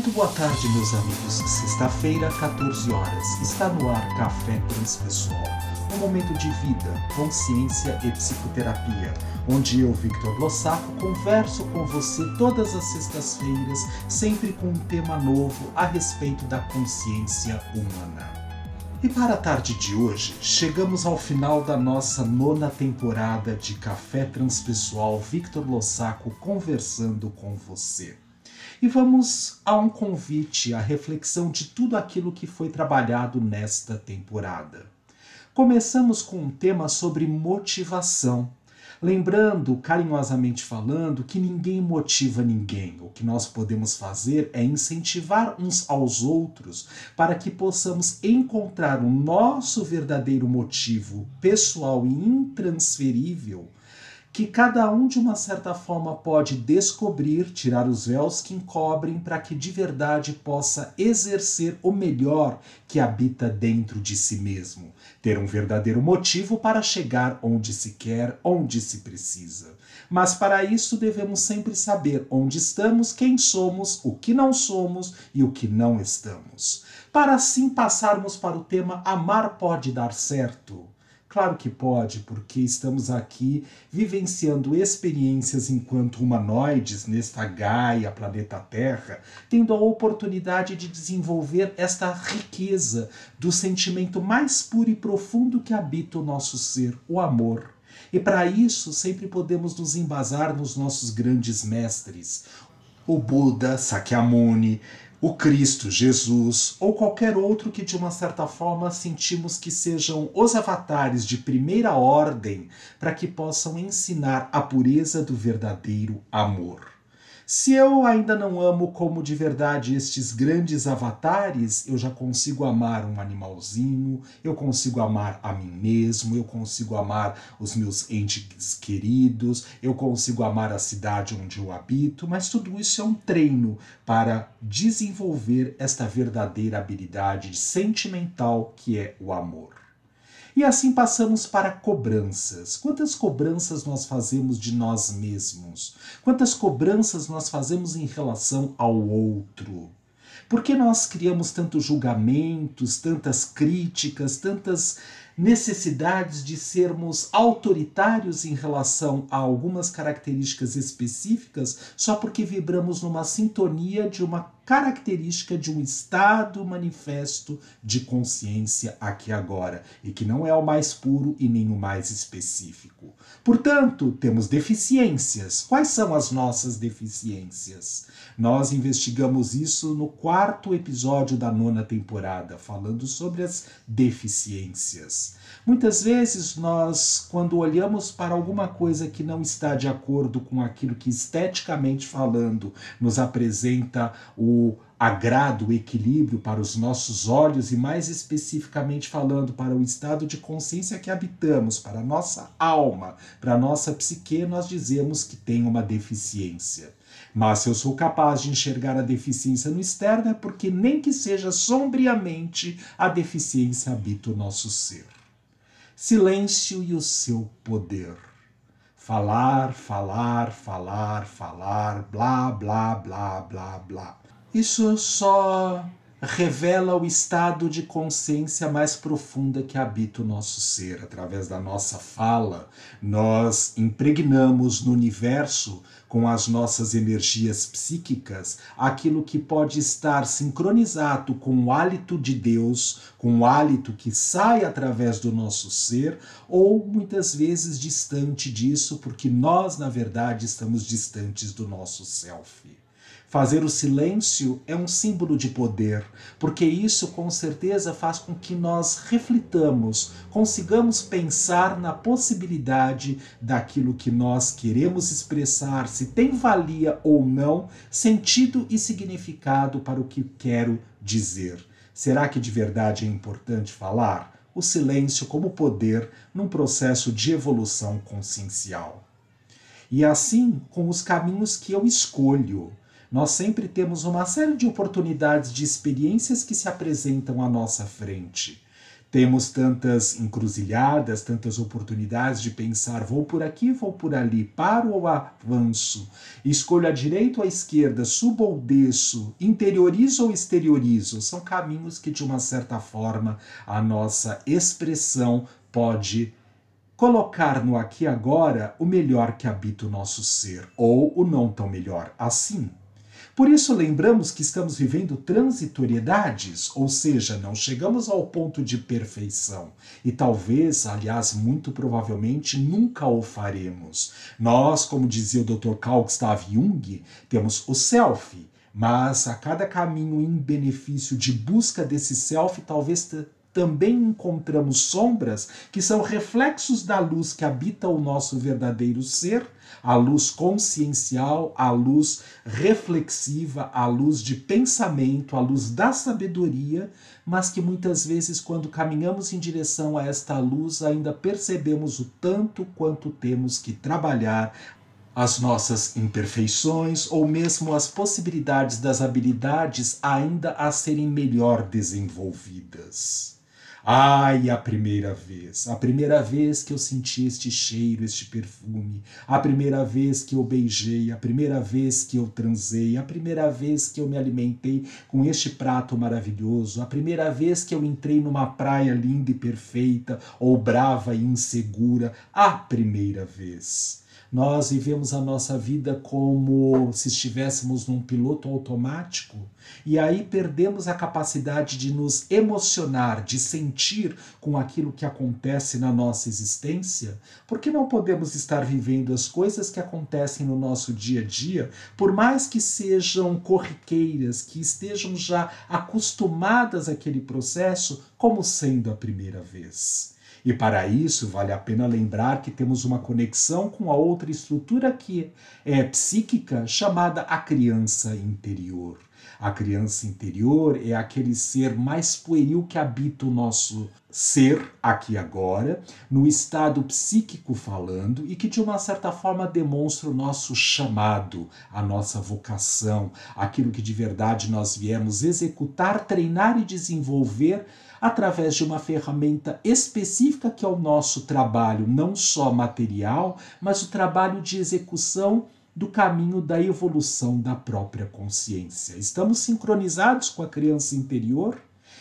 Muito boa tarde, meus amigos. Sexta-feira, 14 horas. Está no ar Café Transpessoal. Um momento de vida, consciência e psicoterapia, onde eu, Victor Lossaco, converso com você todas as sextas-feiras, sempre com um tema novo a respeito da consciência humana. E para a tarde de hoje, chegamos ao final da nossa nona temporada de Café Transpessoal Victor Lossaco conversando com você. E vamos a um convite, à reflexão de tudo aquilo que foi trabalhado nesta temporada. Começamos com um tema sobre motivação. Lembrando, carinhosamente falando, que ninguém motiva ninguém. O que nós podemos fazer é incentivar uns aos outros para que possamos encontrar o nosso verdadeiro motivo pessoal e intransferível que cada um de uma certa forma pode descobrir, tirar os véus que encobrem, para que de verdade possa exercer o melhor que habita dentro de si mesmo, ter um verdadeiro motivo para chegar onde se quer, onde se precisa. Mas para isso devemos sempre saber onde estamos, quem somos, o que não somos e o que não estamos. Para assim passarmos para o tema Amar pode dar certo. Claro que pode, porque estamos aqui vivenciando experiências enquanto humanoides nesta Gaia, planeta Terra, tendo a oportunidade de desenvolver esta riqueza do sentimento mais puro e profundo que habita o nosso ser, o amor. E para isso sempre podemos nos embasar nos nossos grandes mestres, o Buda, Sakyamuni, o Cristo, Jesus ou qualquer outro que de uma certa forma sentimos que sejam os avatares de primeira ordem para que possam ensinar a pureza do verdadeiro amor. Se eu ainda não amo como de verdade estes grandes avatares, eu já consigo amar um animalzinho, eu consigo amar a mim mesmo, eu consigo amar os meus entes queridos, eu consigo amar a cidade onde eu habito, mas tudo isso é um treino para desenvolver esta verdadeira habilidade sentimental que é o amor. E assim passamos para cobranças. Quantas cobranças nós fazemos de nós mesmos? Quantas cobranças nós fazemos em relação ao outro? Por que nós criamos tantos julgamentos, tantas críticas, tantas necessidades de sermos autoritários em relação a algumas características específicas só porque vibramos numa sintonia de uma característica de um estado manifesto de consciência aqui agora, e que não é o mais puro e nem o mais específico. Portanto, temos deficiências. Quais são as nossas deficiências? Nós investigamos isso no quarto episódio da nona temporada, falando sobre as deficiências. Muitas vezes nós, quando olhamos para alguma coisa que não está de acordo com aquilo que esteticamente falando nos apresenta o agrado, o equilíbrio para os nossos olhos e, mais especificamente falando, para o estado de consciência que habitamos, para a nossa alma, para a nossa psique, nós dizemos que tem uma deficiência. Mas se eu sou capaz de enxergar a deficiência no externo, é porque, nem que seja sombriamente, a deficiência habita o nosso ser silêncio e o seu poder. Falar, falar, falar, falar, blá, blá, blá, blá, blá. Isso só revela o estado de consciência mais profunda que habita o nosso ser. Através da nossa fala, nós impregnamos no universo, com as nossas energias psíquicas, aquilo que pode estar sincronizado com o hálito de Deus, com o hálito que sai através do nosso ser, ou muitas vezes distante disso, porque nós, na verdade, estamos distantes do nosso self. Fazer o silêncio é um símbolo de poder, porque isso com certeza faz com que nós reflitamos, consigamos pensar na possibilidade daquilo que nós queremos expressar, se tem valia ou não, sentido e significado para o que quero dizer. Será que de verdade é importante falar? O silêncio como poder num processo de evolução consciencial. E assim com os caminhos que eu escolho nós sempre temos uma série de oportunidades de experiências que se apresentam à nossa frente. Temos tantas encruzilhadas, tantas oportunidades de pensar: vou por aqui, vou por ali, paro ou avanço, escolho a direita ou a esquerda, subo ou desço, interiorizo ou exteriorizo. São caminhos que, de uma certa forma, a nossa expressão pode colocar no aqui e agora o melhor que habita o nosso ser, ou o não tão melhor assim. Por isso, lembramos que estamos vivendo transitoriedades, ou seja, não chegamos ao ponto de perfeição. E talvez, aliás, muito provavelmente, nunca o faremos. Nós, como dizia o Dr. Carl Gustav Jung, temos o self, mas a cada caminho em benefício de busca desse self, talvez também encontramos sombras que são reflexos da luz que habita o nosso verdadeiro ser, a luz consciencial, a luz reflexiva, a luz de pensamento, a luz da sabedoria, mas que muitas vezes, quando caminhamos em direção a esta luz, ainda percebemos o tanto quanto temos que trabalhar as nossas imperfeições ou mesmo as possibilidades das habilidades ainda a serem melhor desenvolvidas. Ai, a primeira vez, a primeira vez que eu senti este cheiro, este perfume, a primeira vez que eu beijei, a primeira vez que eu transei, a primeira vez que eu me alimentei com este prato maravilhoso, a primeira vez que eu entrei numa praia linda e perfeita, ou brava e insegura, a primeira vez. Nós vivemos a nossa vida como se estivéssemos num piloto automático e aí perdemos a capacidade de nos emocionar, de sentir com aquilo que acontece na nossa existência, porque não podemos estar vivendo as coisas que acontecem no nosso dia a dia, por mais que sejam corriqueiras, que estejam já acostumadas àquele processo, como sendo a primeira vez. E para isso, vale a pena lembrar que temos uma conexão com a outra estrutura que é psíquica, chamada a criança interior. A criança interior é aquele ser mais pueril que habita o nosso ser aqui agora, no estado psíquico falando, e que de uma certa forma demonstra o nosso chamado, a nossa vocação, aquilo que de verdade nós viemos executar, treinar e desenvolver através de uma ferramenta específica que é o nosso trabalho, não só material, mas o trabalho de execução do caminho da evolução da própria consciência. Estamos sincronizados com a criança interior?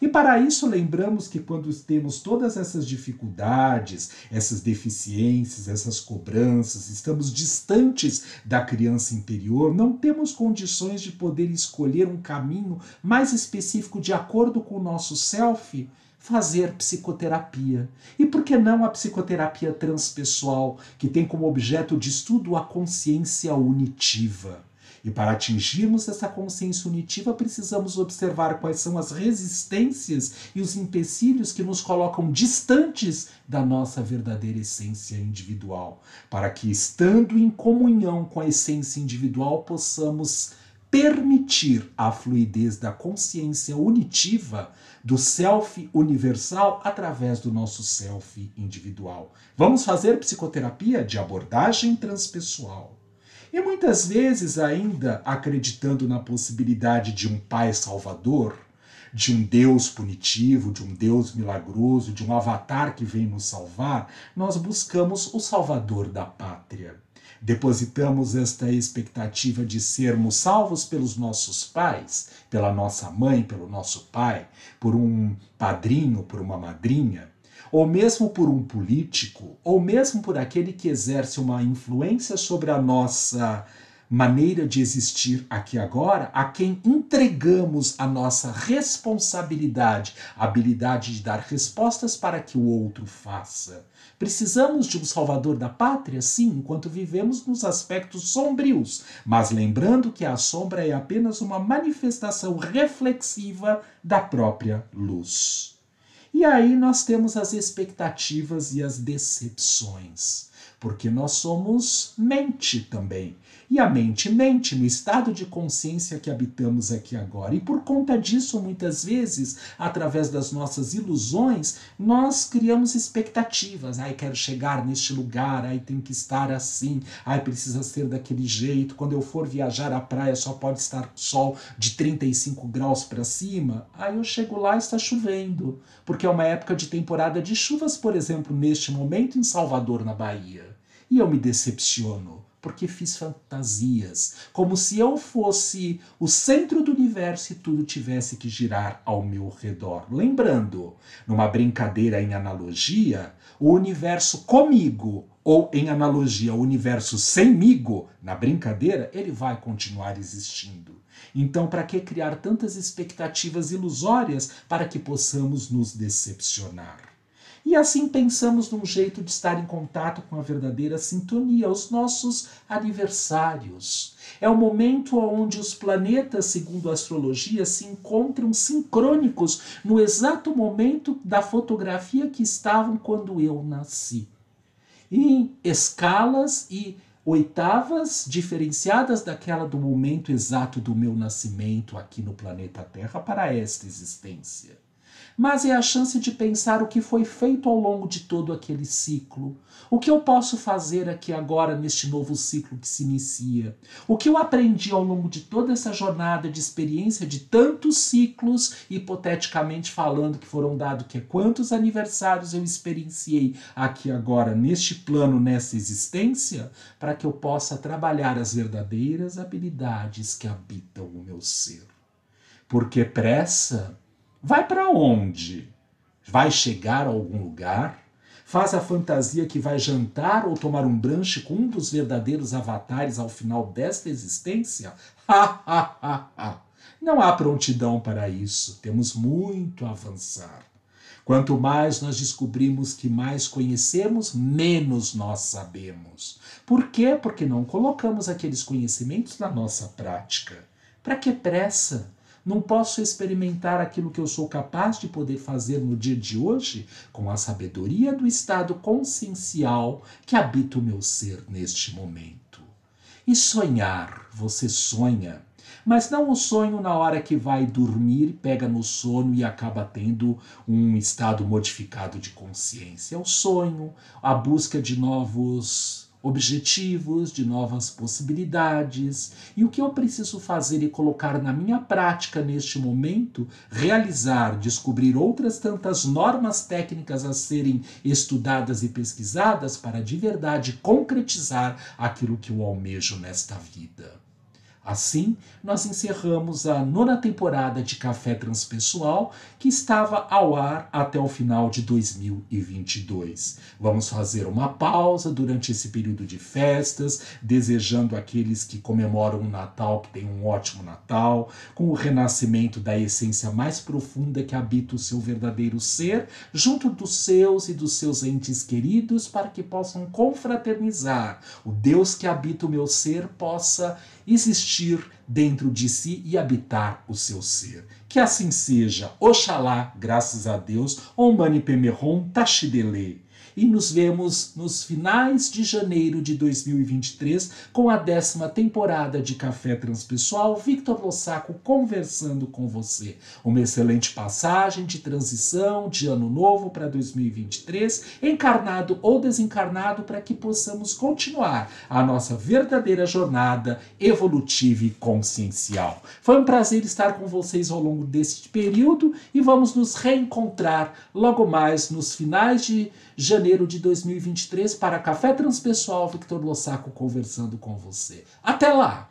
E para isso, lembramos que quando temos todas essas dificuldades, essas deficiências, essas cobranças, estamos distantes da criança interior, não temos condições de poder escolher um caminho mais específico de acordo com o nosso self, fazer psicoterapia. E por que não a psicoterapia transpessoal, que tem como objeto de estudo a consciência unitiva? E para atingirmos essa consciência unitiva, precisamos observar quais são as resistências e os empecilhos que nos colocam distantes da nossa verdadeira essência individual, para que, estando em comunhão com a essência individual, possamos permitir a fluidez da consciência unitiva do self universal através do nosso self individual. Vamos fazer psicoterapia de abordagem transpessoal. E muitas vezes, ainda acreditando na possibilidade de um Pai Salvador, de um Deus punitivo, de um Deus milagroso, de um avatar que vem nos salvar, nós buscamos o Salvador da pátria. Depositamos esta expectativa de sermos salvos pelos nossos pais, pela nossa mãe, pelo nosso pai, por um padrinho, por uma madrinha ou mesmo por um político, ou mesmo por aquele que exerce uma influência sobre a nossa maneira de existir aqui agora, a quem entregamos a nossa responsabilidade, a habilidade de dar respostas para que o outro faça. Precisamos de um salvador da pátria, sim, enquanto vivemos nos aspectos sombrios, mas lembrando que a sombra é apenas uma manifestação reflexiva da própria luz. E aí nós temos as expectativas e as decepções. Porque nós somos mente também. E a mente mente no estado de consciência que habitamos aqui agora. E por conta disso, muitas vezes, através das nossas ilusões, nós criamos expectativas. Ai, quero chegar neste lugar, ai, tem que estar assim, ai, precisa ser daquele jeito. Quando eu for viajar à praia, só pode estar sol de 35 graus para cima. Aí eu chego lá e está chovendo, porque é uma época de temporada de chuvas, por exemplo, neste momento em Salvador, na Bahia. E eu me decepciono porque fiz fantasias, como se eu fosse o centro do universo e tudo tivesse que girar ao meu redor. Lembrando, numa brincadeira em analogia, o universo comigo, ou em analogia, o universo semigo, na brincadeira, ele vai continuar existindo. Então, para que criar tantas expectativas ilusórias para que possamos nos decepcionar? E assim pensamos num jeito de estar em contato com a verdadeira sintonia, os nossos aniversários. É o momento onde os planetas, segundo a astrologia, se encontram sincrônicos no exato momento da fotografia que estavam quando eu nasci. Em escalas e oitavas diferenciadas daquela do momento exato do meu nascimento aqui no planeta Terra para esta existência mas é a chance de pensar o que foi feito ao longo de todo aquele ciclo. O que eu posso fazer aqui agora neste novo ciclo que se inicia? O que eu aprendi ao longo de toda essa jornada de experiência de tantos ciclos, hipoteticamente falando, que foram dados que é quantos aniversários eu experienciei aqui agora neste plano, nessa existência, para que eu possa trabalhar as verdadeiras habilidades que habitam o meu ser. Porque pressa Vai para onde? Vai chegar a algum lugar? Faz a fantasia que vai jantar ou tomar um brunch com um dos verdadeiros avatares ao final desta existência? Ha, ha, ha, ha. Não há prontidão para isso. Temos muito a avançar. Quanto mais nós descobrimos que mais conhecemos, menos nós sabemos. Por quê? Porque não colocamos aqueles conhecimentos na nossa prática. Para que pressa? Não posso experimentar aquilo que eu sou capaz de poder fazer no dia de hoje com a sabedoria do estado consciencial que habita o meu ser neste momento. E sonhar, você sonha, mas não o sonho na hora que vai dormir, pega no sono e acaba tendo um estado modificado de consciência. É o sonho, a busca de novos objetivos, de novas possibilidades. E o que eu preciso fazer e colocar na minha prática neste momento, realizar, descobrir outras tantas normas técnicas a serem estudadas e pesquisadas para de verdade concretizar aquilo que eu almejo nesta vida. Assim, nós encerramos a nona temporada de Café Transpessoal, que estava ao ar até o final de 2022. Vamos fazer uma pausa durante esse período de festas, desejando àqueles que comemoram o Natal que tenham um ótimo Natal, com o renascimento da essência mais profunda que habita o seu verdadeiro ser, junto dos seus e dos seus entes queridos, para que possam confraternizar. O Deus que habita o meu ser possa existir dentro de si e habitar o seu ser. Que assim seja. Oxalá, graças a Deus, Om Mani Padme Hum Tashidele e nos vemos nos finais de janeiro de 2023 com a décima temporada de Café Transpessoal, Victor Lossaco conversando com você. Uma excelente passagem de transição de ano novo para 2023, encarnado ou desencarnado, para que possamos continuar a nossa verdadeira jornada evolutiva e consciencial. Foi um prazer estar com vocês ao longo deste período e vamos nos reencontrar logo mais nos finais de janeiro de 2023 para Café Transpessoal Victor Lossaco conversando com você. Até lá!